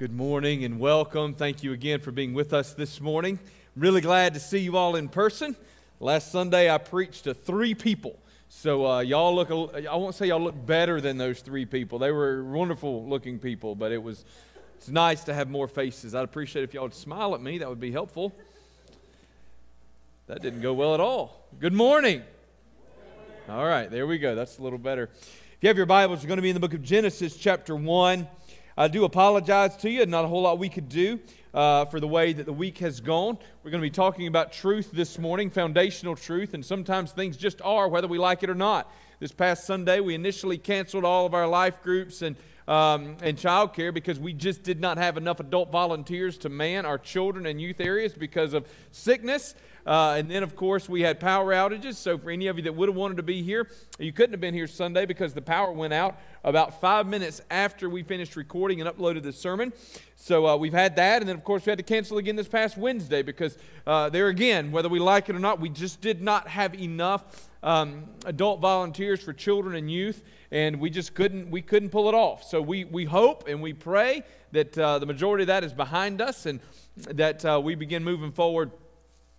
Good morning and welcome. Thank you again for being with us this morning. Really glad to see you all in person. Last Sunday I preached to three people. So uh, y'all look, I won't say y'all look better than those three people. They were wonderful looking people, but it was it's nice to have more faces. I'd appreciate if y'all would smile at me. That would be helpful. That didn't go well at all. Good morning. All right, there we go. That's a little better. If you have your Bibles, you're going to be in the book of Genesis, chapter 1. I do apologize to you. Not a whole lot we could do uh, for the way that the week has gone. We're going to be talking about truth this morning, foundational truth, and sometimes things just are, whether we like it or not. This past Sunday, we initially canceled all of our life groups and um, and childcare because we just did not have enough adult volunteers to man our children and youth areas because of sickness. Uh, and then, of course, we had power outages. So, for any of you that would have wanted to be here, you couldn't have been here Sunday because the power went out about five minutes after we finished recording and uploaded the sermon. So, uh, we've had that. And then, of course, we had to cancel again this past Wednesday because uh, there again, whether we like it or not, we just did not have enough um, adult volunteers for children and youth and we just couldn't we couldn't pull it off so we we hope and we pray that uh, the majority of that is behind us and that uh, we begin moving forward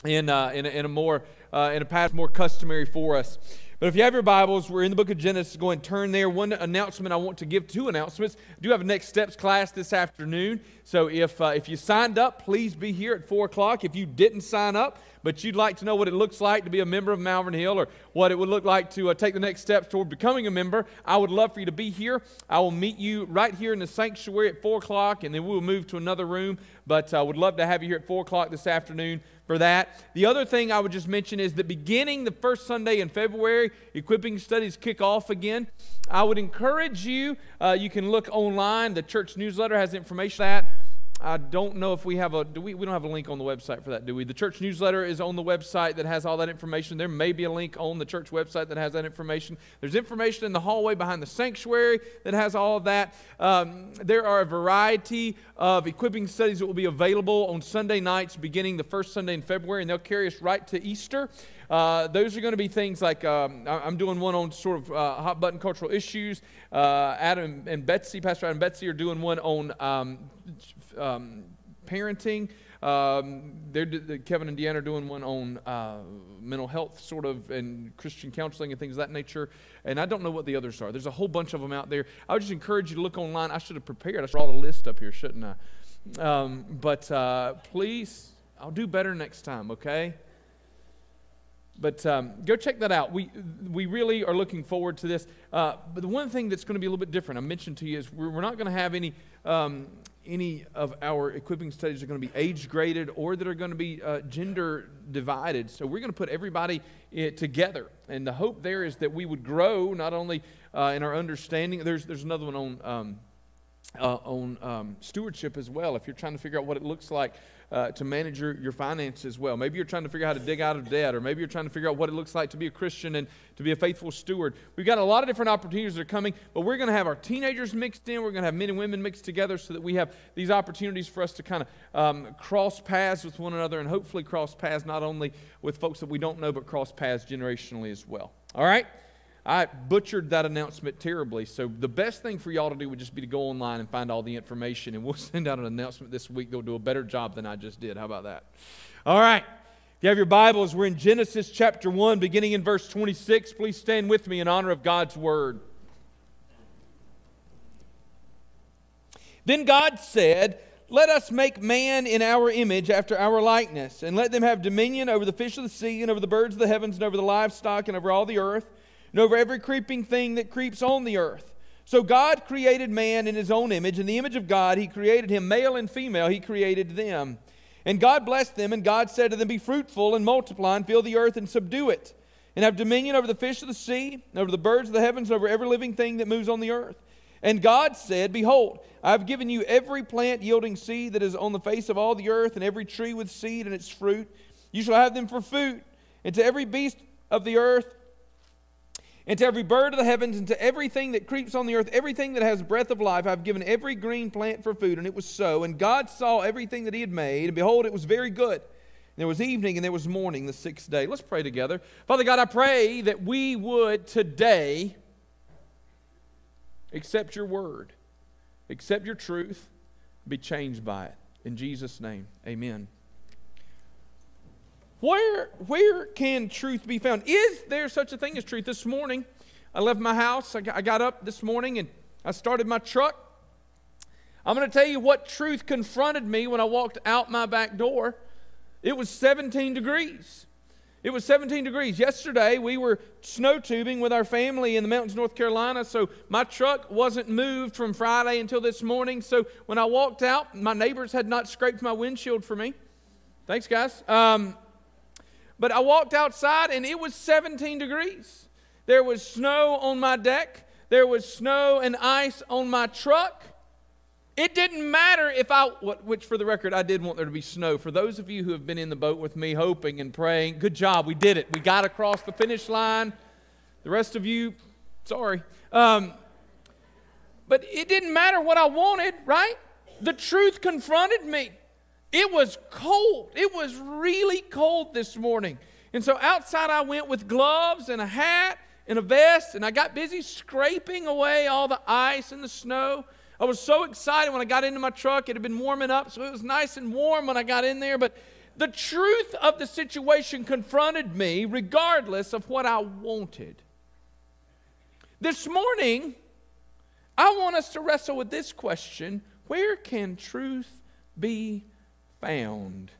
in, uh, in, a, in a more uh, in a path more customary for us. But if you have your Bibles, we're in the book of Genesis. Go and turn there. One announcement I want to give two announcements. I do have a next steps class this afternoon. So if uh, if you signed up, please be here at four o'clock. If you didn't sign up, but you'd like to know what it looks like to be a member of Malvern Hill or what it would look like to uh, take the next steps toward becoming a member, I would love for you to be here. I will meet you right here in the sanctuary at 4 o'clock, and then we will move to another room. But I uh, would love to have you here at 4 o'clock this afternoon for that. The other thing I would just mention is that beginning the first Sunday in February, equipping studies kick off again. I would encourage you, uh, you can look online. The church newsletter has information that. I don't know if we have a do we we don't have a link on the website for that, do we? The church newsletter is on the website that has all that information. There may be a link on the church website that has that information. There's information in the hallway behind the sanctuary that has all of that. Um, there are a variety of equipping studies that will be available on Sunday nights beginning the first Sunday in February, and they'll carry us right to Easter. Uh, those are going to be things like um, I'm doing one on sort of uh, hot button cultural issues. Uh, Adam and Betsy, Pastor Adam and Betsy, are doing one on um, um, parenting. Um, Kevin and Deanna are doing one on uh, mental health, sort of, and Christian counseling and things of that nature. And I don't know what the others are. There's a whole bunch of them out there. I would just encourage you to look online. I should have prepared. I brought a list up here, shouldn't I? Um, but uh, please, I'll do better next time, okay? But um, go check that out. We, we really are looking forward to this. Uh, but the one thing that's going to be a little bit different, I mentioned to you, is we're, we're not going to have any, um, any of our equipping studies are going to be age graded or that are going to be uh, gender divided. So we're going to put everybody uh, together. And the hope there is that we would grow not only uh, in our understanding, there's, there's another one on. Um, uh, on um, stewardship as well. If you're trying to figure out what it looks like uh, to manage your, your finances well. Maybe you're trying to figure out how to dig out of debt, or maybe you're trying to figure out what it looks like to be a Christian and to be a faithful steward. We've got a lot of different opportunities that are coming, but we're going to have our teenagers mixed in. We're going to have men and women mixed together so that we have these opportunities for us to kind of um, cross paths with one another and hopefully cross paths not only with folks that we don't know, but cross paths generationally as well. All right? I butchered that announcement terribly. So the best thing for y'all to do would just be to go online and find all the information, and we'll send out an announcement this week. They'll do a better job than I just did. How about that? All right. If you have your Bibles, we're in Genesis chapter 1, beginning in verse 26. Please stand with me in honor of God's word. Then God said, Let us make man in our image after our likeness, and let them have dominion over the fish of the sea, and over the birds of the heavens, and over the livestock, and over all the earth and over every creeping thing that creeps on the earth. So God created man in his own image. In the image of God, he created him, male and female, he created them. And God blessed them, and God said to them, Be fruitful and multiply, and fill the earth and subdue it, and have dominion over the fish of the sea, over the birds of the heavens, and over every living thing that moves on the earth. And God said, Behold, I have given you every plant yielding seed that is on the face of all the earth, and every tree with seed and its fruit. You shall have them for food. And to every beast of the earth, and to every bird of the heavens, and to everything that creeps on the earth, everything that has breath of life, I've given every green plant for food. And it was so. And God saw everything that He had made, and behold, it was very good. And there was evening and there was morning the sixth day. Let's pray together. Father God, I pray that we would today accept your word, accept your truth, be changed by it. In Jesus' name, amen. Where, where can truth be found? Is there such a thing as truth? This morning, I left my house. I got, up this morning and I started my truck. I'm going to tell you what truth confronted me when I walked out my back door. It was 17 degrees. It was 17 degrees. Yesterday, we were snow tubing with our family in the mountains North Carolina, so my truck wasn't moved from Friday until this morning. So when I walked out, my neighbors had not scraped my windshield for me. Thanks, guys. Um, but I walked outside, and it was 17 degrees. There was snow on my deck, there was snow and ice on my truck. It didn't matter if I, which for the record, I did want there to be snow. For those of you who have been in the boat with me hoping and praying, good job, we did it. We got across the finish line. The rest of you, sorry. Um, but it didn't matter what I wanted, right? The truth confronted me. It was cold. It was really cold this morning. And so outside I went with gloves and a hat and a vest, and I got busy scraping away all the ice and the snow. I was so excited when I got into my truck. It had been warming up, so it was nice and warm when I got in there. But the truth of the situation confronted me regardless of what I wanted. This morning, I want us to wrestle with this question where can truth be found?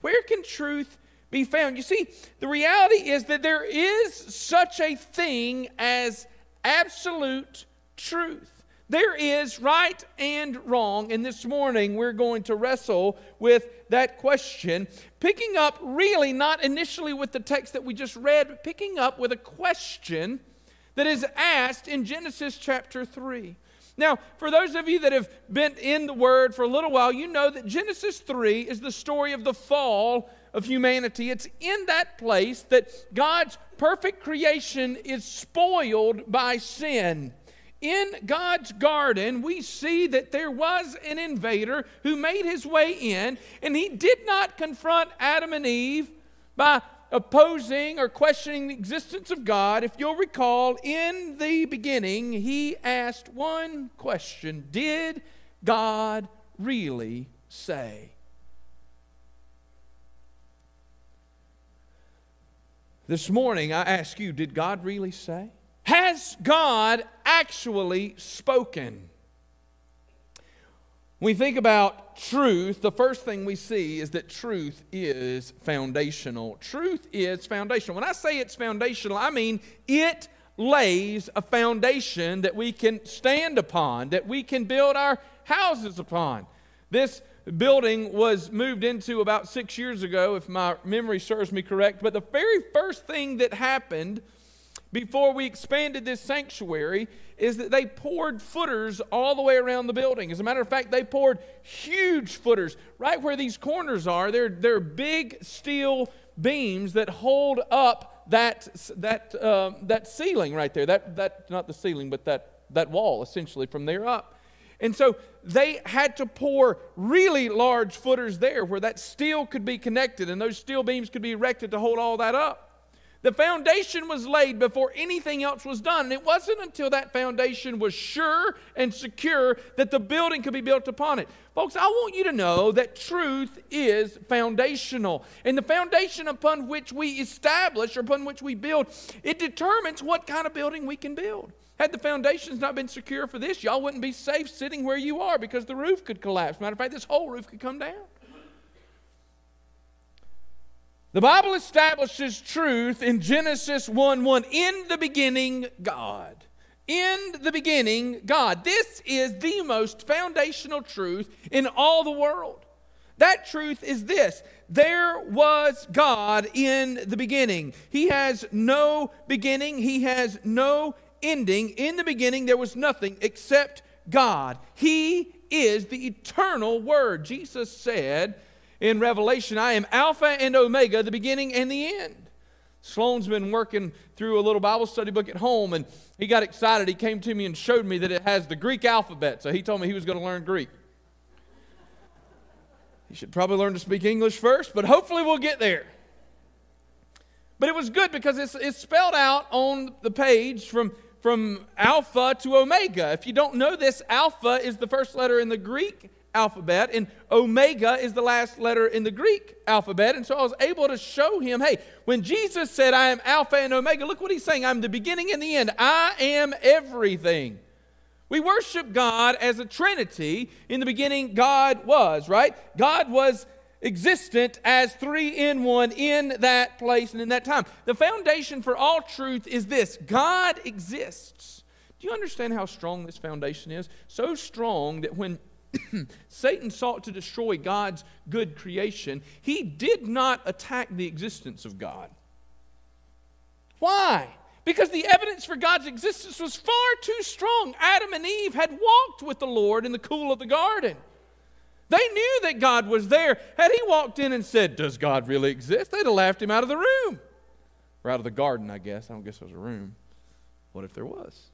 Where can truth be found? You see, the reality is that there is such a thing as absolute truth. There is right and wrong, and this morning we're going to wrestle with that question, picking up really not initially with the text that we just read, but picking up with a question that is asked in Genesis chapter 3. Now, for those of you that have been in the Word for a little while, you know that Genesis 3 is the story of the fall of humanity. It's in that place that God's perfect creation is spoiled by sin in God's garden, we see that there was an invader who made his way in, and he did not confront Adam and Eve by opposing or questioning the existence of God. If you'll recall, in the beginning, he asked one question Did God really say? This morning, I ask you, did God really say? Has God actually spoken? We think about truth, the first thing we see is that truth is foundational. Truth is foundational. When I say it's foundational, I mean it lays a foundation that we can stand upon, that we can build our houses upon. This building was moved into about six years ago, if my memory serves me correct. But the very first thing that happened before we expanded this sanctuary is that they poured footers all the way around the building. As a matter of fact, they poured huge footers right where these corners are. They're, they're big steel beams that hold up that, that, uh, that ceiling right there. That, that, not the ceiling, but that, that wall essentially from there up. And so they had to pour really large footers there where that steel could be connected and those steel beams could be erected to hold all that up. The foundation was laid before anything else was done. And it wasn't until that foundation was sure and secure that the building could be built upon it. Folks, I want you to know that truth is foundational. And the foundation upon which we establish or upon which we build, it determines what kind of building we can build. Had the foundations not been secure for this, y'all wouldn't be safe sitting where you are because the roof could collapse. Matter of fact, this whole roof could come down. The Bible establishes truth in Genesis 1 1. In the beginning, God. In the beginning, God. This is the most foundational truth in all the world. That truth is this there was God in the beginning. He has no beginning, He has no ending. In the beginning, there was nothing except God. He is the eternal Word. Jesus said, in Revelation, I am Alpha and Omega, the beginning and the end. Sloan's been working through a little Bible study book at home, and he got excited. He came to me and showed me that it has the Greek alphabet, so he told me he was going to learn Greek. He should probably learn to speak English first, but hopefully we'll get there. But it was good because it's, it's spelled out on the page from from Alpha to Omega. If you don't know this, Alpha is the first letter in the Greek alphabet, and Omega is the last letter in the Greek alphabet. And so I was able to show him hey, when Jesus said, I am Alpha and Omega, look what he's saying I'm the beginning and the end. I am everything. We worship God as a Trinity. In the beginning, God was, right? God was existent as three in one in that place and in that time. The foundation for all truth is this God exists. Do you understand how strong this foundation is? So strong that when Satan sought to destroy God's good creation, he did not attack the existence of God. Why? Because the evidence for God's existence was far too strong. Adam and Eve had walked with the Lord in the cool of the garden. They knew that God was there. Had he walked in and said, Does God really exist? They'd have laughed him out of the room. Or out of the garden, I guess. I don't guess there was a room. What if there was?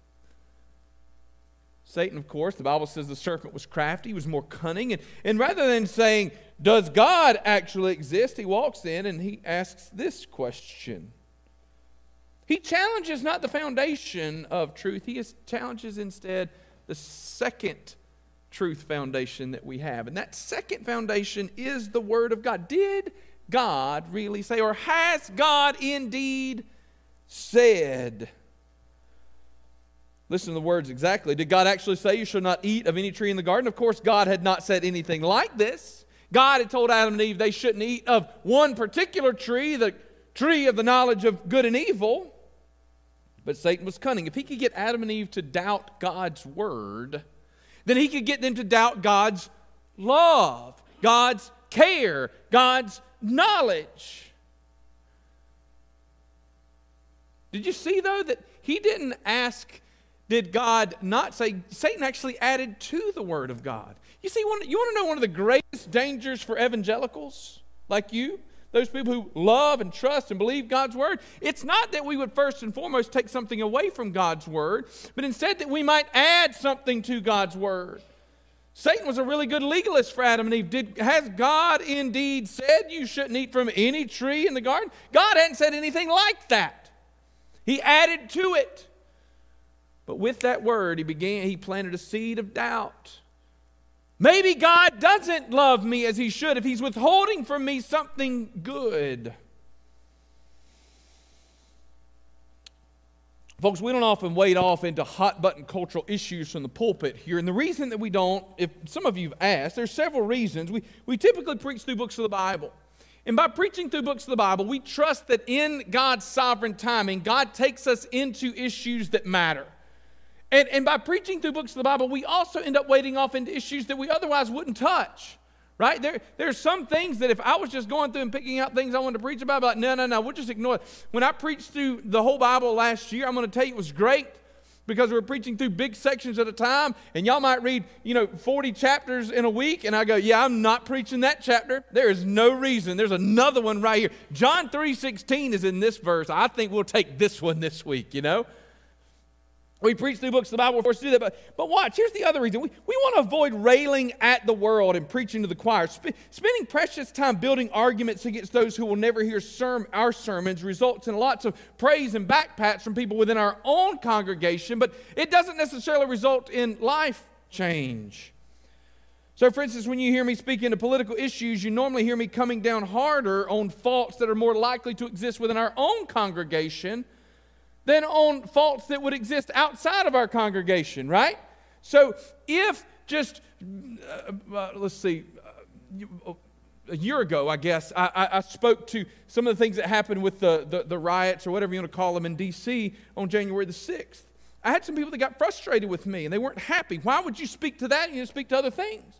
Satan, of course, the Bible says the serpent was crafty, he was more cunning. And, and rather than saying, Does God actually exist? he walks in and he asks this question. He challenges not the foundation of truth, he challenges instead the second truth foundation that we have. And that second foundation is the Word of God. Did God really say, or has God indeed said? Listen to the words exactly. Did God actually say, You shall not eat of any tree in the garden? Of course, God had not said anything like this. God had told Adam and Eve they shouldn't eat of one particular tree, the tree of the knowledge of good and evil. But Satan was cunning. If he could get Adam and Eve to doubt God's word, then he could get them to doubt God's love, God's care, God's knowledge. Did you see, though, that he didn't ask, did God not say? Satan actually added to the Word of God. You see, you want to know one of the greatest dangers for evangelicals like you? those people who love and trust and believe God's word, it's not that we would first and foremost take something away from God's word, but instead that we might add something to God's word. Satan was a really good legalist for Adam and Eve. Did, has God indeed said you shouldn't eat from any tree in the garden? God hadn't said anything like that. He added to it. But with that word, he began, he planted a seed of doubt. Maybe God doesn't love me as He should if He's withholding from me something good. Folks, we don't often wade off into hot button cultural issues from the pulpit here. And the reason that we don't, if some of you have asked, there's several reasons. We, we typically preach through books of the Bible. And by preaching through books of the Bible, we trust that in God's sovereign timing, God takes us into issues that matter. And, and by preaching through books of the Bible, we also end up wading off into issues that we otherwise wouldn't touch. Right? There, there's some things that if I was just going through and picking out things I wanted to preach about, I'd be like, no, no, no, we'll just ignore it. When I preached through the whole Bible last year, I'm going to tell you it was great because we were preaching through big sections at a time, and y'all might read, you know, 40 chapters in a week, and I go, yeah, I'm not preaching that chapter. There is no reason. There's another one right here. John 3.16 is in this verse. I think we'll take this one this week, you know? We preach through books of the Bible, we're forced to do that. But, but watch, here's the other reason. We, we want to avoid railing at the world and preaching to the choir. Sp- spending precious time building arguments against those who will never hear serm- our sermons results in lots of praise and backpats from people within our own congregation, but it doesn't necessarily result in life change. So, for instance, when you hear me speaking to political issues, you normally hear me coming down harder on faults that are more likely to exist within our own congregation than on faults that would exist outside of our congregation, right? So if just, uh, uh, let's see, uh, a year ago, I guess, I, I, spoke to some of the things that happened with the, the, the riots or whatever you want to call them in D.C. on January the 6th. I had some people that got frustrated with me and they weren't happy. Why would you speak to that and you speak to other things?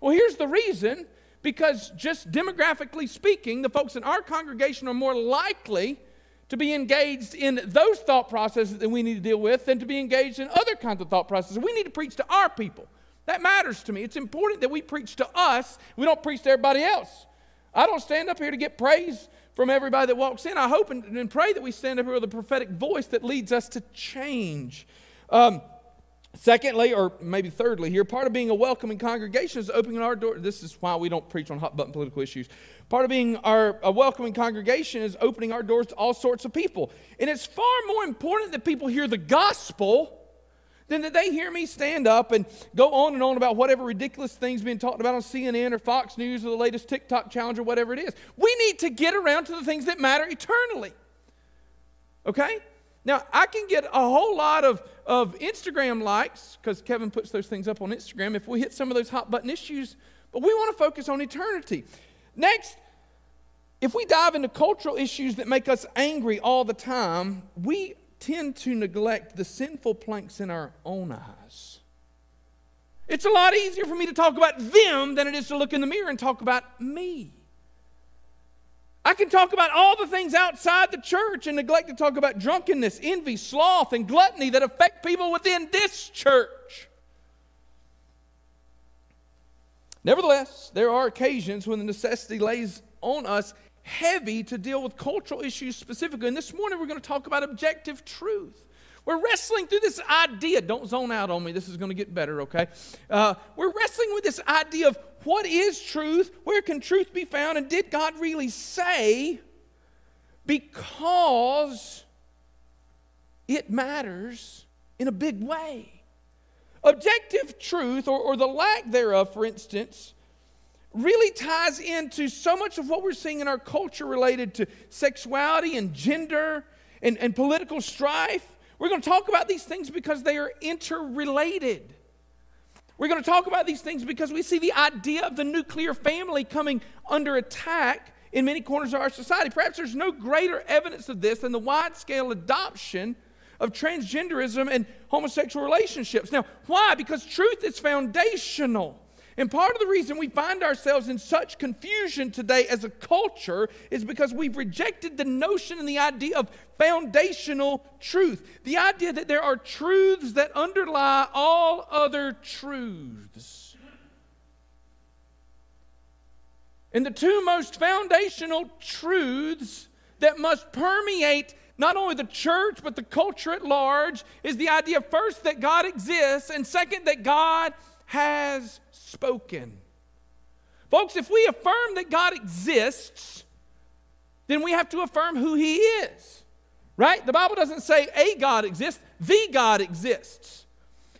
Well, here's the reason because just demographically speaking, the folks in our congregation are more likely to be engaged in those thought processes that we need to deal with than to be engaged in other kinds of thought processes. We need to preach to our people. That matters to me. It's important that we preach to us. We don't preach to everybody else. I don't stand up here to get praise from everybody that walks in. I hope and, and pray that we stand up here with a prophetic voice that leads us to change. Um, Secondly, or maybe thirdly, here, part of being a welcoming congregation is opening our door. This is why we don't preach on hot button political issues. Part of being our, a welcoming congregation is opening our doors to all sorts of people. And it's far more important that people hear the gospel than that they hear me stand up and go on and on about whatever ridiculous things being talked about on CNN or Fox News or the latest TikTok challenge or whatever it is. We need to get around to the things that matter eternally. Okay? Now, I can get a whole lot of, of Instagram likes because Kevin puts those things up on Instagram if we hit some of those hot button issues, but we want to focus on eternity. Next, if we dive into cultural issues that make us angry all the time, we tend to neglect the sinful planks in our own eyes. It's a lot easier for me to talk about them than it is to look in the mirror and talk about me. I can talk about all the things outside the church and neglect to talk about drunkenness, envy, sloth, and gluttony that affect people within this church. Nevertheless, there are occasions when the necessity lays on us heavy to deal with cultural issues specifically. And this morning we're going to talk about objective truth. We're wrestling through this idea. Don't zone out on me. This is going to get better, okay? Uh, we're wrestling with this idea of what is truth? Where can truth be found? And did God really say? Because it matters in a big way. Objective truth, or, or the lack thereof, for instance, really ties into so much of what we're seeing in our culture related to sexuality and gender and, and political strife. We're going to talk about these things because they are interrelated. We're going to talk about these things because we see the idea of the nuclear family coming under attack in many corners of our society. Perhaps there's no greater evidence of this than the wide scale adoption of transgenderism and homosexual relationships. Now, why? Because truth is foundational. And part of the reason we find ourselves in such confusion today as a culture is because we've rejected the notion and the idea of foundational truth. The idea that there are truths that underlie all other truths. And the two most foundational truths that must permeate not only the church but the culture at large is the idea first that God exists and second that God has spoken. Folks, if we affirm that God exists, then we have to affirm who He is. Right? The Bible doesn't say a God exists, the God exists.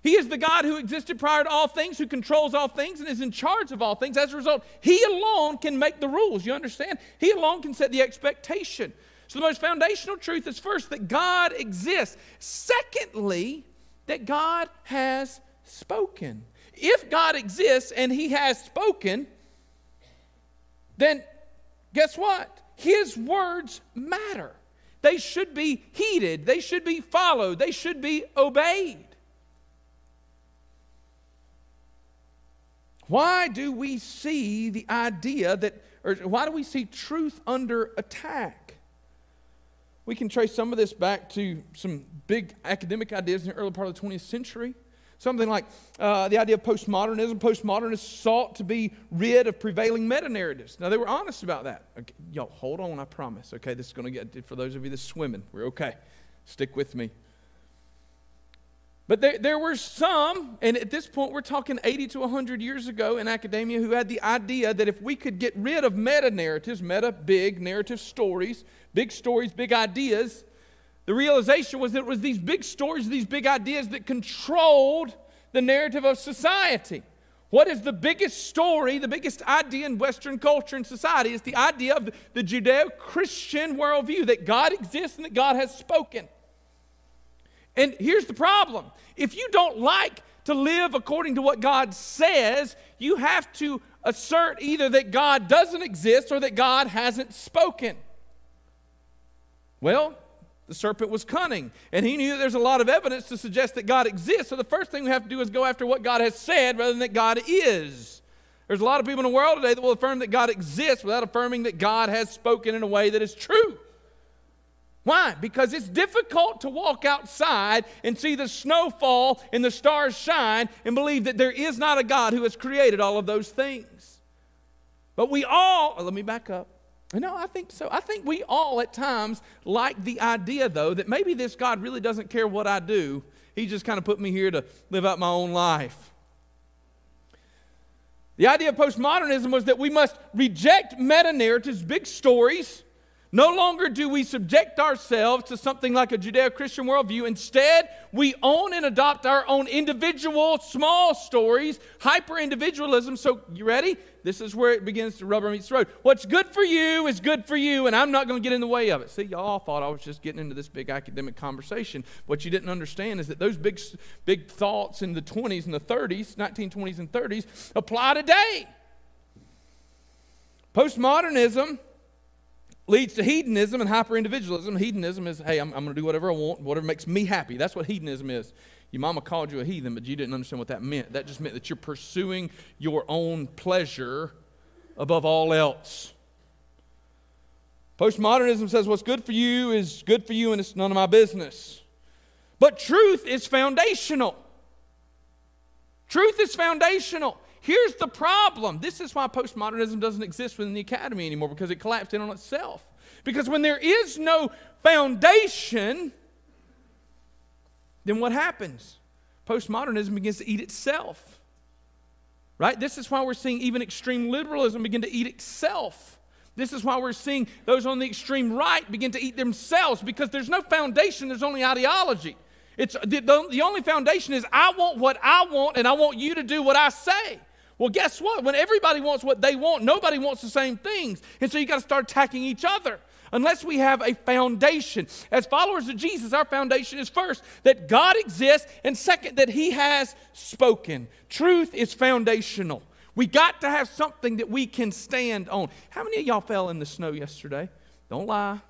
He is the God who existed prior to all things, who controls all things, and is in charge of all things. As a result, He alone can make the rules. You understand? He alone can set the expectation. So, the most foundational truth is first that God exists. Secondly, that God has spoken if God exists and He has spoken, then guess what? His words matter. They should be heeded, they should be followed, they should be obeyed. Why do we see the idea that, or why do we see truth under attack? We can trace some of this back to some big academic ideas in the early part of the 20th century. Something like uh, the idea of postmodernism. Postmodernists sought to be rid of prevailing meta narratives. Now, they were honest about that. Okay, y'all, hold on, I promise. Okay, this is going to get, for those of you that's swimming, we're okay. Stick with me. But there, there were some, and at this point we're talking 80 to 100 years ago in academia, who had the idea that if we could get rid of meta narratives, meta, big narrative stories, big stories, big ideas, the realization was that it was these big stories, these big ideas that controlled the narrative of society. What is the biggest story, the biggest idea in Western culture and society? Is the idea of the Judeo Christian worldview that God exists and that God has spoken. And here's the problem if you don't like to live according to what God says, you have to assert either that God doesn't exist or that God hasn't spoken. Well, the serpent was cunning, and he knew there's a lot of evidence to suggest that God exists. So the first thing we have to do is go after what God has said rather than that God is. There's a lot of people in the world today that will affirm that God exists without affirming that God has spoken in a way that is true. Why? Because it's difficult to walk outside and see the snow fall and the stars shine and believe that there is not a God who has created all of those things. But we all, oh, let me back up. No, I think so. I think we all at times like the idea, though, that maybe this God really doesn't care what I do. He just kind of put me here to live out my own life. The idea of postmodernism was that we must reject meta narratives, big stories, no longer do we subject ourselves to something like a Judeo Christian worldview. Instead, we own and adopt our own individual small stories, hyper individualism. So, you ready? This is where it begins to rubber meets the road. What's good for you is good for you, and I'm not going to get in the way of it. See, y'all thought I was just getting into this big academic conversation. What you didn't understand is that those big, big thoughts in the 20s and the 30s, 1920s and 30s, apply today. Postmodernism leads to hedonism and hyper individualism. Hedonism is, hey, I'm, I'm going to do whatever I want, whatever makes me happy. That's what hedonism is. Your mama called you a heathen, but you didn't understand what that meant. That just meant that you're pursuing your own pleasure above all else. Postmodernism says what's good for you is good for you and it's none of my business. But truth is foundational. Truth is foundational. Here's the problem. This is why postmodernism doesn't exist within the academy anymore because it collapsed in on itself. Because when there is no foundation, then what happens? Postmodernism begins to eat itself. Right? This is why we're seeing even extreme liberalism begin to eat itself. This is why we're seeing those on the extreme right begin to eat themselves because there's no foundation, there's only ideology. It's the, the, the only foundation is I want what I want and I want you to do what I say. Well, guess what? When everybody wants what they want, nobody wants the same things. And so you got to start attacking each other. Unless we have a foundation. As followers of Jesus, our foundation is first that God exists, and second, that He has spoken. Truth is foundational. We got to have something that we can stand on. How many of y'all fell in the snow yesterday? Don't lie.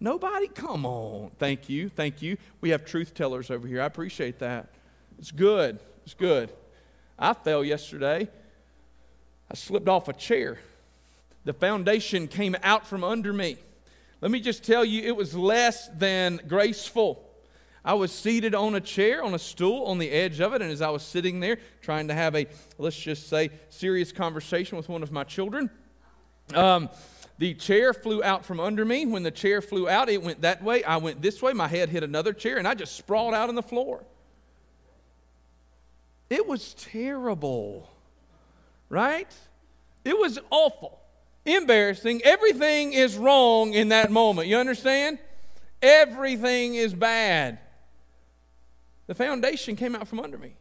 Nobody? Come on. Thank you. Thank you. We have truth tellers over here. I appreciate that. It's good. It's good. I fell yesterday. I slipped off a chair. The foundation came out from under me. Let me just tell you, it was less than graceful. I was seated on a chair, on a stool, on the edge of it, and as I was sitting there trying to have a, let's just say, serious conversation with one of my children, um, the chair flew out from under me. When the chair flew out, it went that way. I went this way. My head hit another chair, and I just sprawled out on the floor. It was terrible, right? It was awful, embarrassing. Everything is wrong in that moment. You understand? Everything is bad. The foundation came out from under me.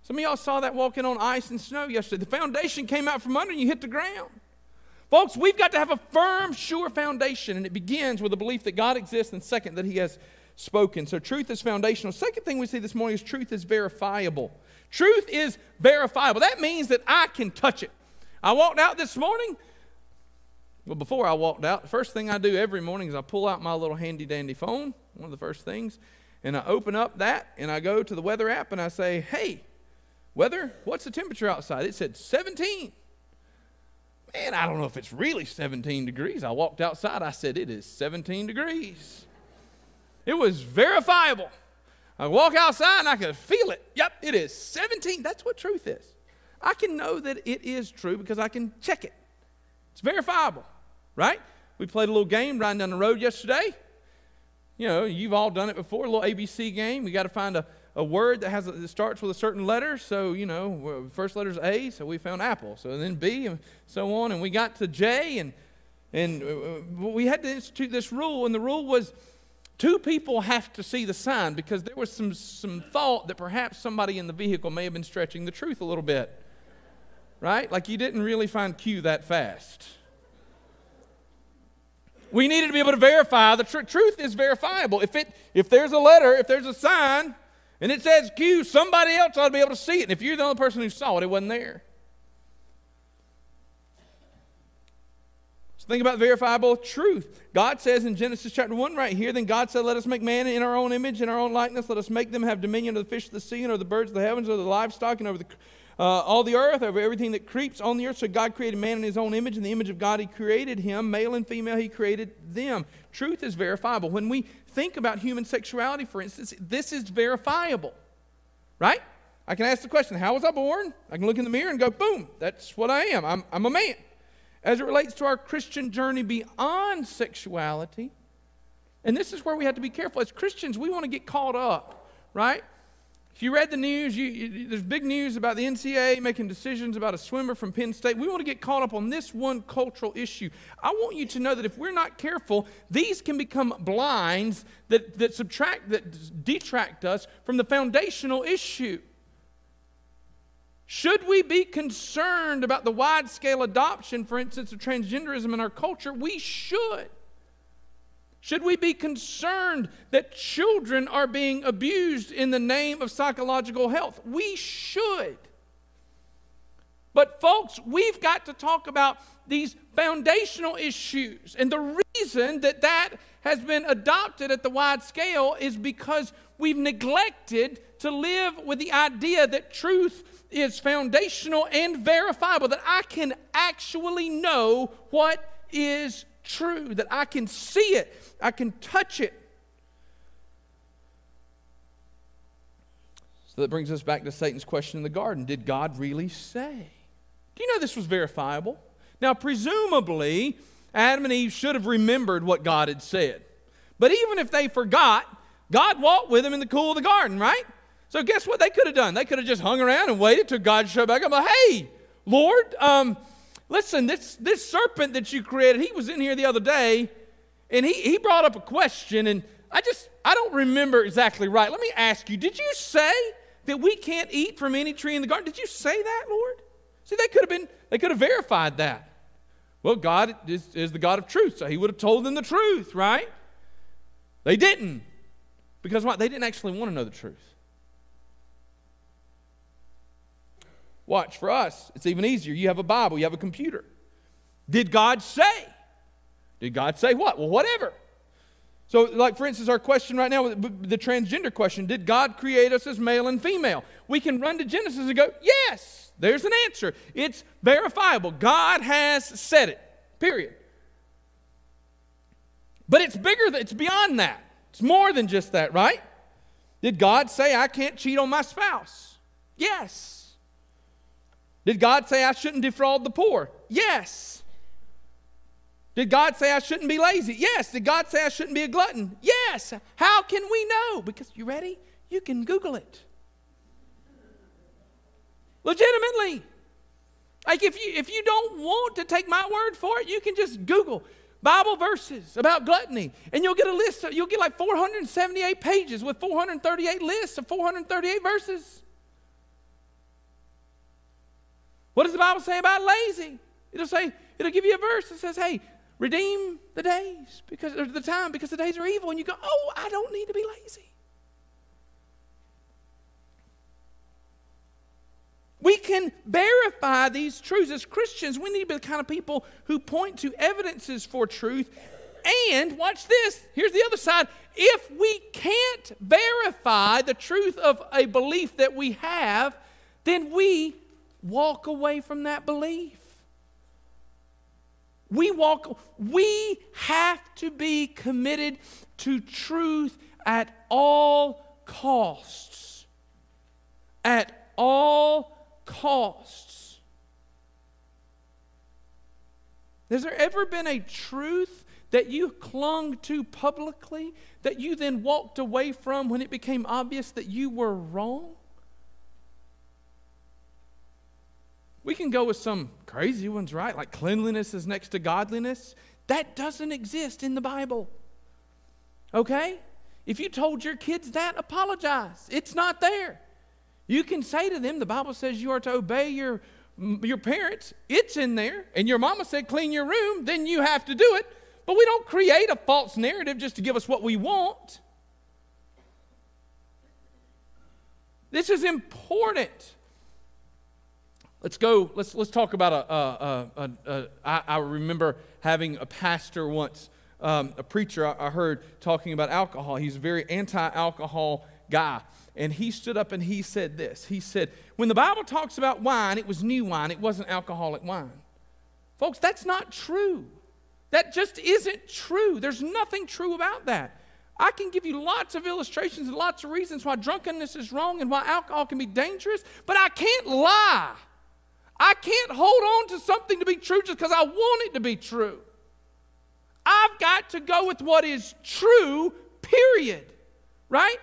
Some of y'all saw that walking on ice and snow yesterday. The foundation came out from under and you hit the ground. Folks, we've got to have a firm, sure foundation, and it begins with a belief that God exists, and second, that He has spoken. So, truth is foundational. Second thing we see this morning is truth is verifiable. Truth is verifiable. That means that I can touch it. I walked out this morning. Well, before I walked out, the first thing I do every morning is I pull out my little handy dandy phone, one of the first things, and I open up that and I go to the weather app and I say, hey, weather, what's the temperature outside? It said 17. Man, I don't know if it's really 17 degrees. I walked outside, I said, it is 17 degrees. It was verifiable. I walk outside and I can feel it. Yep, it is 17. That's what truth is. I can know that it is true because I can check it. It's verifiable, right? We played a little game riding down the road yesterday. You know, you've all done it before, a little ABC game. We got to find a, a word that has a, that starts with a certain letter. So, you know, first letter is A, so we found apple. So then B, and so on. And we got to J, and, and uh, we had to institute this rule. And the rule was Two people have to see the sign because there was some, some thought that perhaps somebody in the vehicle may have been stretching the truth a little bit. Right? Like you didn't really find Q that fast. We needed to be able to verify the tr- truth is verifiable. If, it, if there's a letter, if there's a sign, and it says Q, somebody else ought to be able to see it. And if you're the only person who saw it, it wasn't there. Think about verifiable truth. God says in Genesis chapter 1 right here, then God said, Let us make man in our own image, in our own likeness. Let us make them have dominion over the fish of the sea, and over the birds of the heavens, over the livestock, and over the, uh, all the earth, over everything that creeps on the earth. So God created man in his own image. In the image of God, he created him. Male and female, he created them. Truth is verifiable. When we think about human sexuality, for instance, this is verifiable, right? I can ask the question, How was I born? I can look in the mirror and go, Boom, that's what I am. I'm, I'm a man. As it relates to our Christian journey beyond sexuality. And this is where we have to be careful. As Christians, we want to get caught up, right? If you read the news, you, you, there's big news about the NCAA making decisions about a swimmer from Penn State. We want to get caught up on this one cultural issue. I want you to know that if we're not careful, these can become blinds that, that subtract, that detract us from the foundational issue. Should we be concerned about the wide scale adoption, for instance, of transgenderism in our culture? We should. Should we be concerned that children are being abused in the name of psychological health? We should. But, folks, we've got to talk about these foundational issues. And the reason that that has been adopted at the wide scale is because we've neglected to live with the idea that truth is foundational and verifiable, that I can actually know what is true, that I can see it, I can touch it. So that brings us back to Satan's question in the garden Did God really say? Do you know this was verifiable? Now, presumably, Adam and Eve should have remembered what God had said. But even if they forgot, God walked with them in the cool of the garden, right? So guess what they could have done? They could have just hung around and waited till God showed back. I'm Like, hey, Lord, um, listen, this, this serpent that you created, he was in here the other day, and he, he brought up a question, and I just, I don't remember exactly right. Let me ask you, did you say that we can't eat from any tree in the garden? Did you say that, Lord? See, they could have been, they could have verified that. Well, God is, is the God of truth, so he would have told them the truth, right? They didn't. Because what? They didn't actually want to know the truth. Watch, for us, it's even easier. You have a Bible, you have a computer. Did God say? Did God say what? Well, whatever. So, like for instance, our question right now, the transgender question Did God create us as male and female? We can run to Genesis and go, Yes, there's an answer. It's verifiable. God has said it, period. But it's bigger, it's beyond that. It's more than just that, right? Did God say I can't cheat on my spouse? Yes. Did God say I shouldn't defraud the poor? Yes. Did God say I shouldn't be lazy? Yes. Did God say I shouldn't be a glutton? Yes. How can we know? Because you ready? You can Google it. Legitimately. Like if you if you don't want to take my word for it, you can just Google Bible verses about gluttony, and you'll get a list. You'll get like 478 pages with 438 lists of 438 verses. What does the Bible say about lazy? It'll say, it'll give you a verse that says, hey, redeem the days because or the time because the days are evil. And you go, oh, I don't need to be lazy. We can verify these truths as Christians. We need to be the kind of people who point to evidences for truth. And watch this here's the other side. If we can't verify the truth of a belief that we have, then we walk away from that belief. We walk, we have to be committed to truth at all costs. At all costs. Has there ever been a truth that you clung to publicly that you then walked away from when it became obvious that you were wrong? We can go with some crazy ones, right? Like cleanliness is next to godliness. That doesn't exist in the Bible. Okay? If you told your kids that, apologize. It's not there. You can say to them, the Bible says you are to obey your, your parents. It's in there. And your mama said clean your room, then you have to do it. But we don't create a false narrative just to give us what we want. This is important. Let's go, let's, let's talk about a, I remember having a pastor once, um, a preacher I, I heard talking about alcohol. He's a very anti alcohol guy. And he stood up and he said this. He said, When the Bible talks about wine, it was new wine, it wasn't alcoholic wine. Folks, that's not true. That just isn't true. There's nothing true about that. I can give you lots of illustrations and lots of reasons why drunkenness is wrong and why alcohol can be dangerous, but I can't lie. I can't hold on to something to be true just because I want it to be true. I've got to go with what is true, period. Right?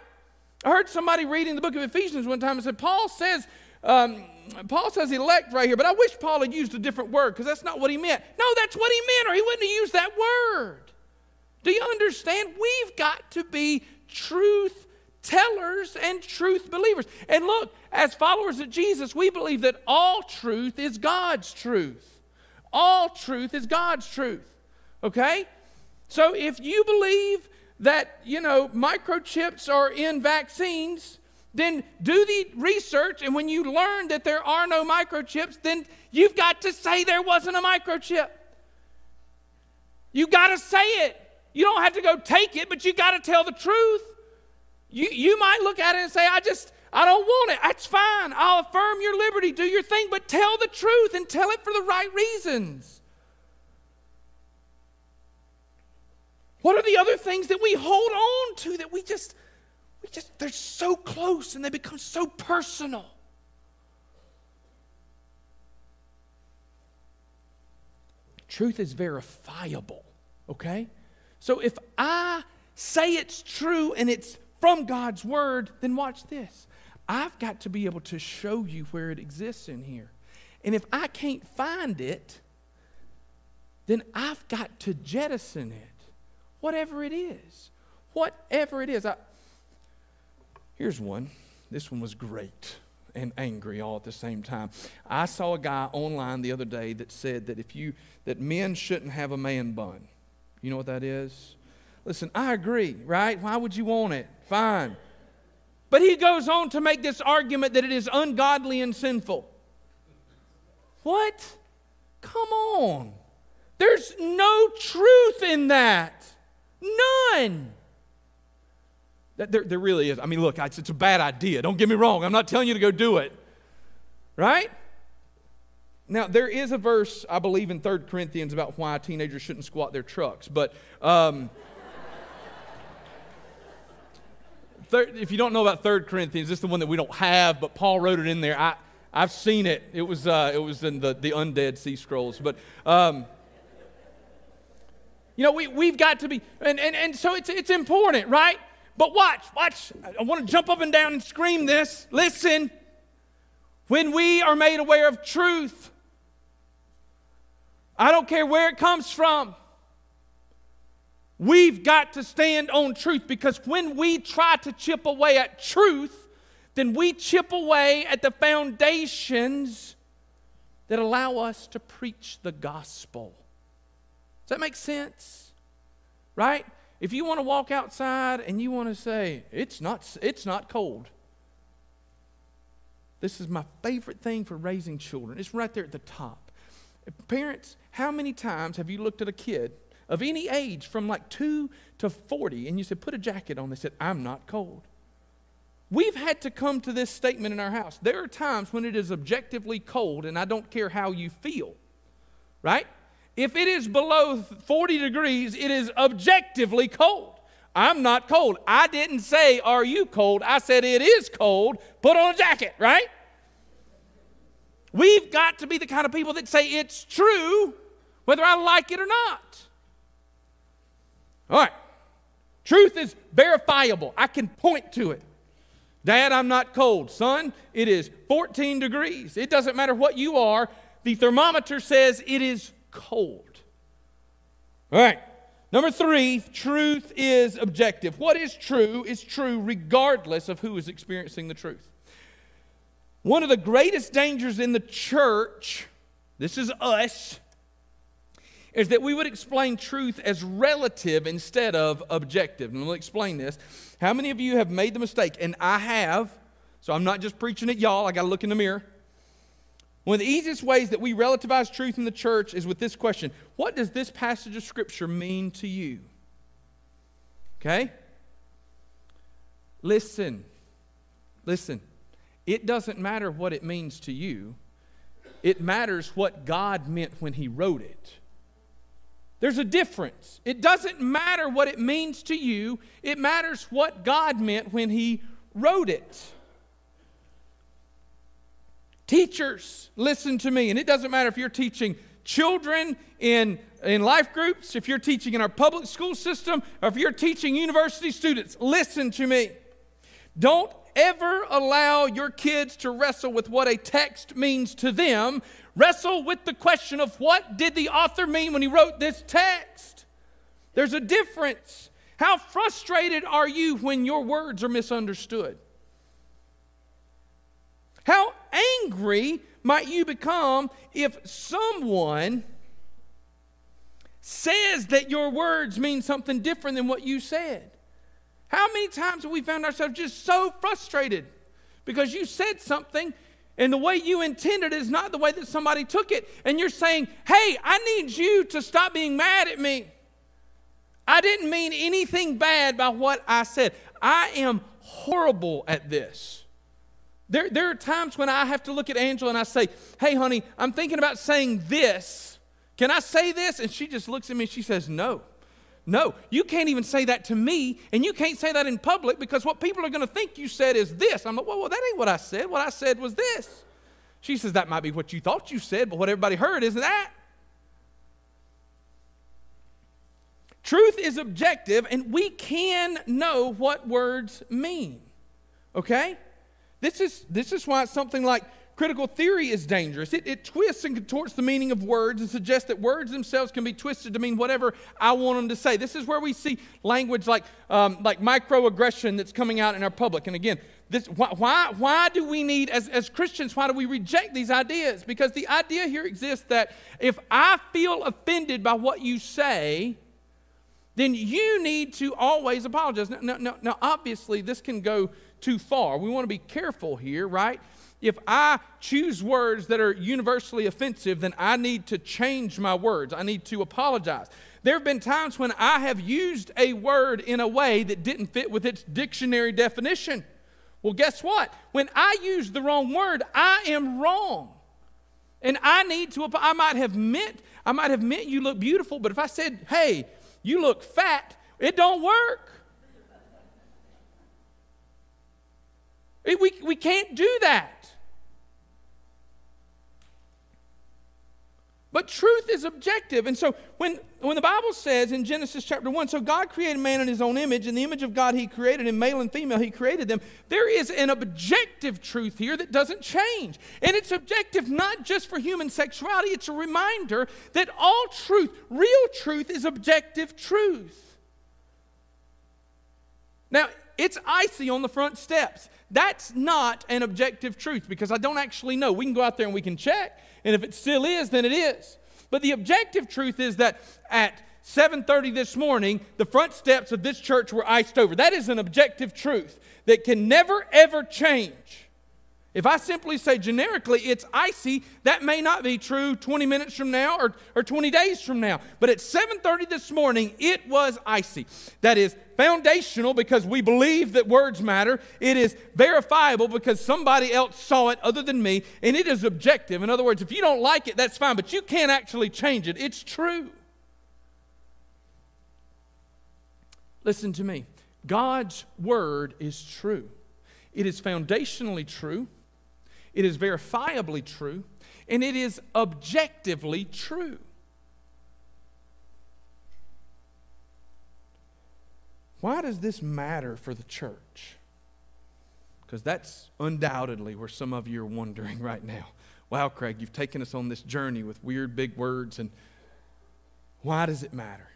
I heard somebody reading the book of Ephesians one time and said, Paul says, um, Paul says elect right here, but I wish Paul had used a different word because that's not what he meant. No, that's what he meant, or he wouldn't have used that word. Do you understand? We've got to be truth tellers and truth believers. And look, as followers of Jesus, we believe that all truth is God's truth. All truth is God's truth. Okay? So if you believe that, you know, microchips are in vaccines, then do the research. And when you learn that there are no microchips, then you've got to say there wasn't a microchip. You got to say it. You don't have to go take it, but you got to tell the truth. You, you might look at it and say, I just, I don't want it. That's fine. I'll affirm your liberty. Do your thing, but tell the truth and tell it for the right reasons. What are the other things that we hold on to that we just, we just, they're so close and they become so personal? Truth is verifiable, okay? So if I say it's true and it's from God's word, then watch this. I've got to be able to show you where it exists in here. And if I can't find it, then I've got to jettison it, whatever it is. Whatever it is. I, here's one. This one was great and angry all at the same time. I saw a guy online the other day that said that if you that men shouldn't have a man bun. You know what that is? Listen, I agree, right? Why would you want it? Fine. But he goes on to make this argument that it is ungodly and sinful. What? Come on. There's no truth in that. None. There, there really is. I mean, look, it's, it's a bad idea. Don't get me wrong. I'm not telling you to go do it. Right? Now, there is a verse, I believe, in 3 Corinthians about why teenagers shouldn't squat their trucks. But um, third, if you don't know about Third Corinthians, this is the one that we don't have, but Paul wrote it in there. I, I've seen it. It was, uh, it was in the, the undead sea scrolls. But, um, you know, we, we've got to be, and, and, and so it's, it's important, right? But watch, watch. I want to jump up and down and scream this. Listen. When we are made aware of truth, I don't care where it comes from. We've got to stand on truth because when we try to chip away at truth, then we chip away at the foundations that allow us to preach the gospel. Does that make sense? Right? If you want to walk outside and you want to say, it's not, it's not cold. This is my favorite thing for raising children. It's right there at the top. Parents, how many times have you looked at a kid of any age from like 2 to 40 and you said, put a jacket on. They said, I'm not cold. We've had to come to this statement in our house. There are times when it is objectively cold and I don't care how you feel, right? If it is below 40 degrees, it is objectively cold. I'm not cold. I didn't say, Are you cold? I said, It is cold. Put on a jacket, right? We've got to be the kind of people that say it's true, whether I like it or not. All right. Truth is verifiable. I can point to it. Dad, I'm not cold. Son, it is 14 degrees. It doesn't matter what you are, the thermometer says it is cold. All right. Number three, truth is objective. What is true is true regardless of who is experiencing the truth. One of the greatest dangers in the church, this is us, is that we would explain truth as relative instead of objective. And we'll explain this. How many of you have made the mistake? And I have, so I'm not just preaching at y'all, I got to look in the mirror. One of the easiest ways that we relativize truth in the church is with this question What does this passage of Scripture mean to you? Okay? Listen. Listen. It doesn't matter what it means to you, it matters what God meant when He wrote it. There's a difference. It doesn't matter what it means to you, it matters what God meant when He wrote it. Teachers, listen to me. And it doesn't matter if you're teaching children in, in life groups, if you're teaching in our public school system, or if you're teaching university students, listen to me. Don't ever allow your kids to wrestle with what a text means to them. Wrestle with the question of what did the author mean when he wrote this text? There's a difference. How frustrated are you when your words are misunderstood? How angry might you become if someone says that your words mean something different than what you said? How many times have we found ourselves just so frustrated because you said something and the way you intended is not the way that somebody took it, and you're saying, Hey, I need you to stop being mad at me. I didn't mean anything bad by what I said. I am horrible at this. There, there are times when I have to look at Angela and I say, Hey, honey, I'm thinking about saying this. Can I say this? And she just looks at me and she says, No. No, you can't even say that to me, and you can't say that in public because what people are going to think you said is this. I'm like, well, well, that ain't what I said. What I said was this. She says, that might be what you thought you said, but what everybody heard isn't that. Truth is objective, and we can know what words mean. Okay? This is, this is why it's something like critical theory is dangerous. It, it twists and contorts the meaning of words and suggests that words themselves can be twisted to mean whatever I want them to say. This is where we see language like, um, like microaggression that's coming out in our public. And again, this, why, why, do we need, as, as Christians, why do we reject these ideas? Because the idea here exists that if I feel offended by what you say, then you need to always apologize. Now, now, now, obviously, this can go too far. We want to be careful here, right? If I choose words that are universally offensive, then I need to change my words. I need to apologize. There have been times when I have used a word in a way that didn't fit with its dictionary definition. Well, guess what? When I use the wrong word, I am wrong. And I need to, I might have meant, I might have meant you look beautiful, but if I said, hey, you look fat, it don't work. We, we can't do that. But truth is objective. And so when, when the Bible says in Genesis chapter 1, so God created man in his own image, in the image of God he created him, male and female he created them, there is an objective truth here that doesn't change. And it's objective not just for human sexuality, it's a reminder that all truth, real truth, is objective truth. Now, it's icy on the front steps. That's not an objective truth because I don't actually know. We can go out there and we can check, and if it still is, then it is. But the objective truth is that at 7:30 this morning, the front steps of this church were iced over. That is an objective truth that can never ever change. If I simply say generically it's icy, that may not be true 20 minutes from now or, or 20 days from now. But at 7:30 this morning, it was icy. That is foundational because we believe that words matter. It is verifiable because somebody else saw it other than me, and it is objective. In other words, if you don't like it, that's fine, but you can't actually change it. It's true. Listen to me. God's word is true. It is foundationally true it is verifiably true, and it is objectively true. Why does this matter for the church? Because that's undoubtedly where some of you are wondering right now. Wow, Craig, you've taken us on this journey with weird big words, and why does it matter?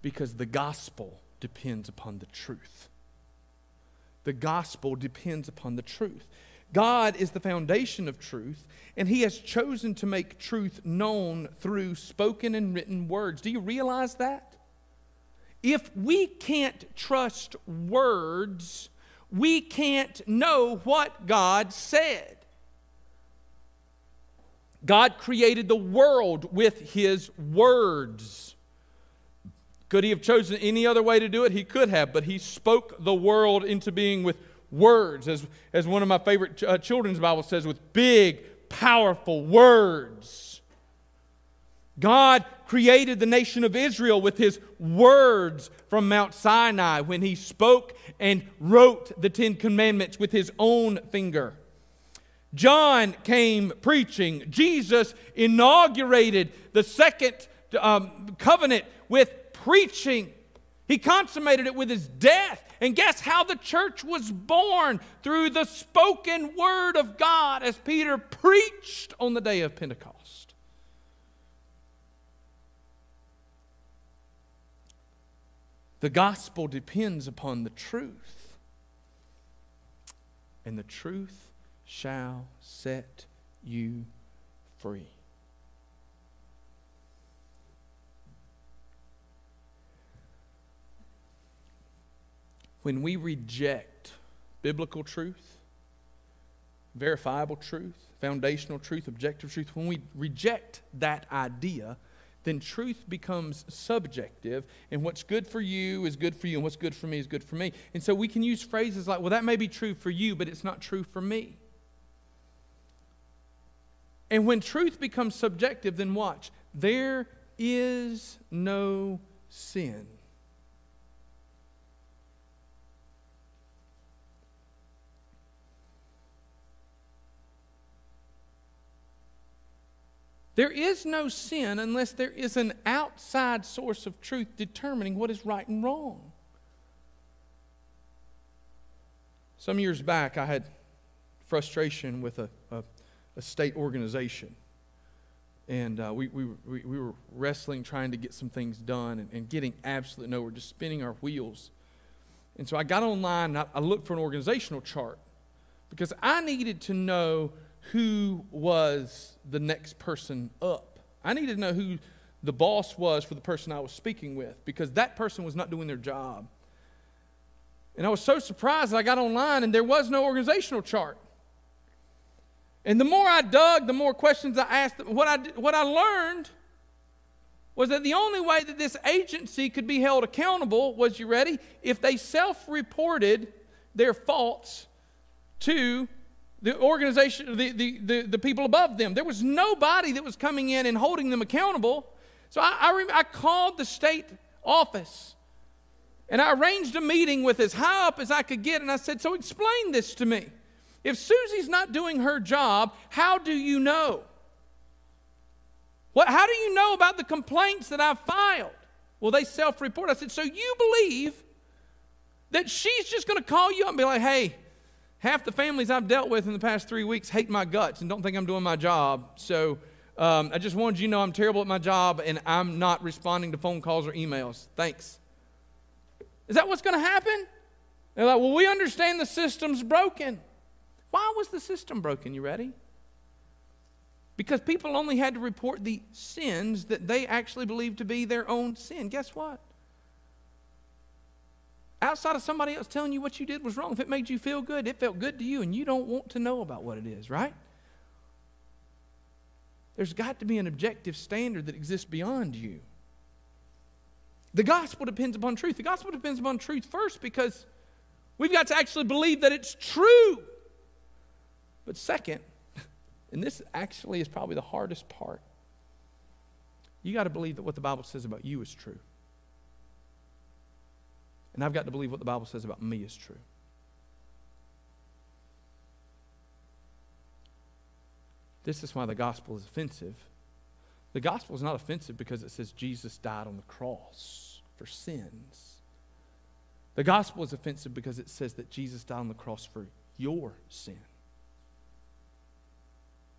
Because the gospel depends upon the truth. The gospel depends upon the truth. God is the foundation of truth, and He has chosen to make truth known through spoken and written words. Do you realize that? If we can't trust words, we can't know what God said. God created the world with His words. Could he have chosen any other way to do it? He could have, but he spoke the world into being with words, as, as one of my favorite ch- uh, children's Bible says, with big, powerful words. God created the nation of Israel with his words from Mount Sinai when he spoke and wrote the Ten Commandments with his own finger. John came preaching. Jesus inaugurated the second um, covenant with preaching. He consummated it with his death. And guess how the church was born? Through the spoken word of God as Peter preached on the day of Pentecost. The gospel depends upon the truth. And the truth shall set you free. When we reject biblical truth, verifiable truth, foundational truth, objective truth, when we reject that idea, then truth becomes subjective, and what's good for you is good for you, and what's good for me is good for me. And so we can use phrases like, well, that may be true for you, but it's not true for me. And when truth becomes subjective, then watch. There is no sin. There is no sin unless there is an outside source of truth determining what is right and wrong. Some years back, I had frustration with a, a a state organization. And uh, we, we, we, we, were wrestling, trying to get some things done and, and, getting absolutely nowhere, just spinning our wheels. And so I got online and I, I looked for an organizational chart because I needed to know who was the next person up. I needed to know who the boss was for the person I was speaking with because that person was not doing their job. And I was so surprised that I got online and there was no organizational chart. And the more I dug, the more questions I asked. What I, what I learned was that the only way that this agency could be held accountable was, you ready? If they self reported their faults to the organization, the, the, the, the, people above them. There was nobody that was coming in and holding them accountable. So I, I, rem- I called the state office and I arranged a meeting with as high up as I could get. And I said, So explain this to me. If Susie's not doing her job, how do you know? What, how do you know about the complaints that I've filed? Well, they self report. I said, So you believe that she's just going to call you up and be like, hey, half the families I've dealt with in the past three weeks hate my guts and don't think I'm doing my job. So um, I just wanted you to know I'm terrible at my job and I'm not responding to phone calls or emails. Thanks. Is that what's going to happen? They're like, well, we understand the system's broken. Why was the system broken? You ready? Because people only had to report the sins that they actually believed to be their own sin. Guess what? Outside of somebody else telling you what you did was wrong, if it made you feel good, it felt good to you, and you don't want to know about what it is, right? There's got to be an objective standard that exists beyond you. The gospel depends upon truth. The gospel depends upon truth first because we've got to actually believe that it's true. But second, and this actually is probably the hardest part, you got to believe that what the Bible says about you is true. And I've got to believe what the Bible says about me is true. This is why the gospel is offensive. The gospel is not offensive because it says Jesus died on the cross for sins. The gospel is offensive because it says that Jesus died on the cross for your sin.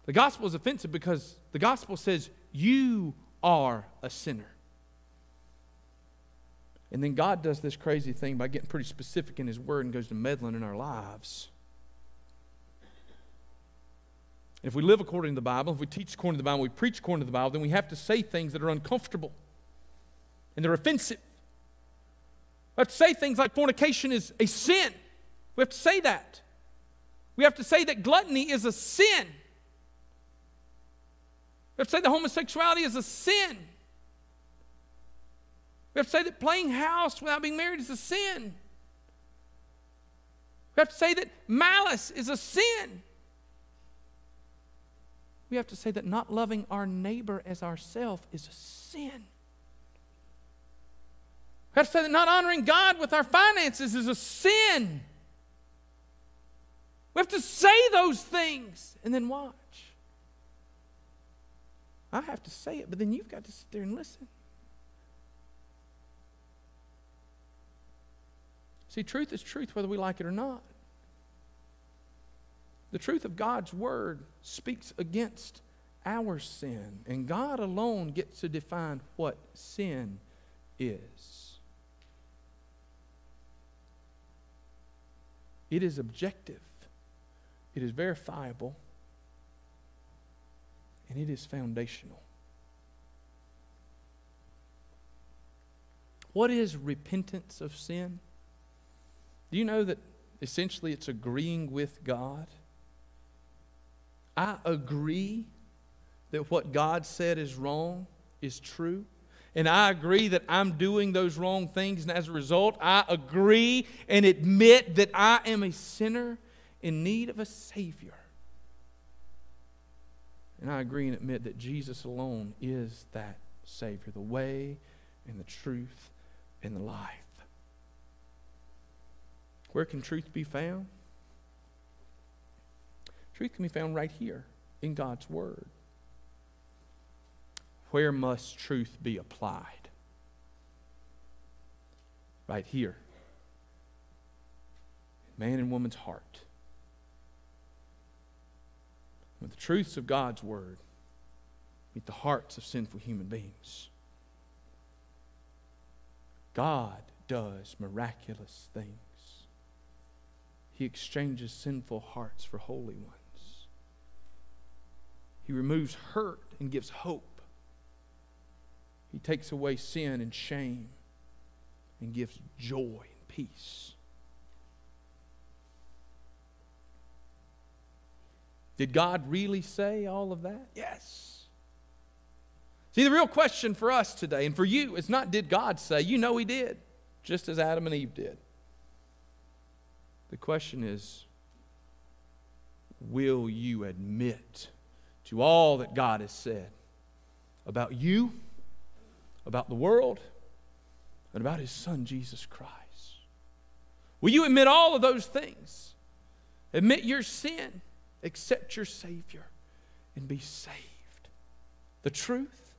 The gospel is offensive because the gospel says you are a sinner. And then God does this crazy thing by getting pretty specific in His Word and goes to meddling in our lives. If we live according to the Bible, if we teach according to the Bible, we preach according to the Bible, then we have to say things that are uncomfortable and they're offensive. We have to say things like fornication is a sin. We have to say that. We have to say that gluttony is a sin. We have to say that homosexuality is a sin. We have to say that playing house without being married is a sin. We have to say that malice is a sin. We have to say that not loving our neighbor as ourself is a sin. We have to say that not honoring God with our finances is a sin. We have to say those things and then watch. I have to say it, but then you've got to sit there and listen. See, truth is truth whether we like it or not. The truth of God's word speaks against our sin, and God alone gets to define what sin is. It is objective, it is verifiable, and it is foundational. What is repentance of sin? Do you know that essentially it's agreeing with God? I agree that what God said is wrong is true. And I agree that I'm doing those wrong things. And as a result, I agree and admit that I am a sinner in need of a Savior. And I agree and admit that Jesus alone is that Savior, the way and the truth and the life. Where can truth be found? Truth can be found right here in God's Word. Where must truth be applied? Right here. Man and woman's heart. When the truths of God's Word meet the hearts of sinful human beings, God does miraculous things. He exchanges sinful hearts for holy ones. He removes hurt and gives hope. He takes away sin and shame and gives joy and peace. Did God really say all of that? Yes. See, the real question for us today and for you is not did God say? You know He did, just as Adam and Eve did. The question is will you admit to all that God has said about you, about the world, and about His Son, Jesus Christ. Will you admit all of those things? Admit your sin, accept your Savior, and be saved. The truth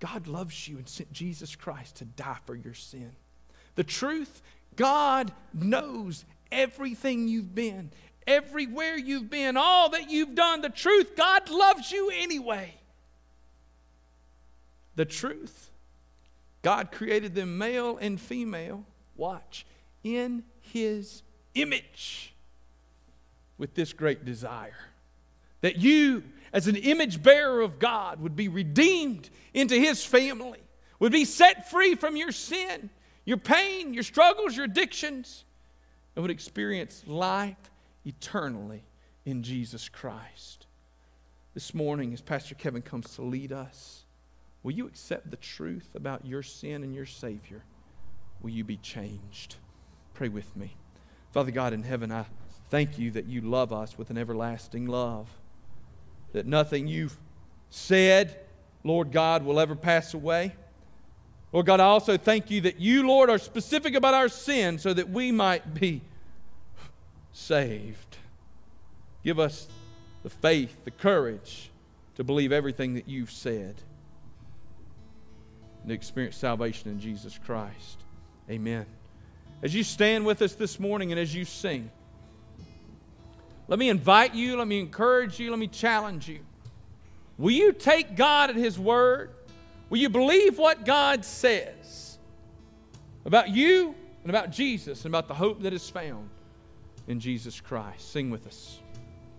God loves you and sent Jesus Christ to die for your sin. The truth God knows everything you've been everywhere you've been, all that you've done, the truth, God loves you anyway. The truth, God created them male and female, watch, in His image with this great desire that you, as an image bearer of God, would be redeemed into His family, would be set free from your sin, your pain, your struggles, your addictions, and would experience life eternally in Jesus Christ. This morning, as Pastor Kevin comes to lead us, will you accept the truth about your sin and your Savior? Will you be changed? Pray with me. Father God in heaven, I thank you that you love us with an everlasting love, that nothing you've said, Lord God, will ever pass away. Lord God, I also thank you that you, Lord, are specific about our sin so that we might be saved. Give us the faith, the courage to believe everything that you've said and to experience salvation in Jesus Christ. Amen. As you stand with us this morning and as you sing, let me invite you, let me encourage you, let me challenge you. Will you take God at His word? Will you believe what God says about you and about Jesus and about the hope that is found? in Jesus Christ. Sing with us.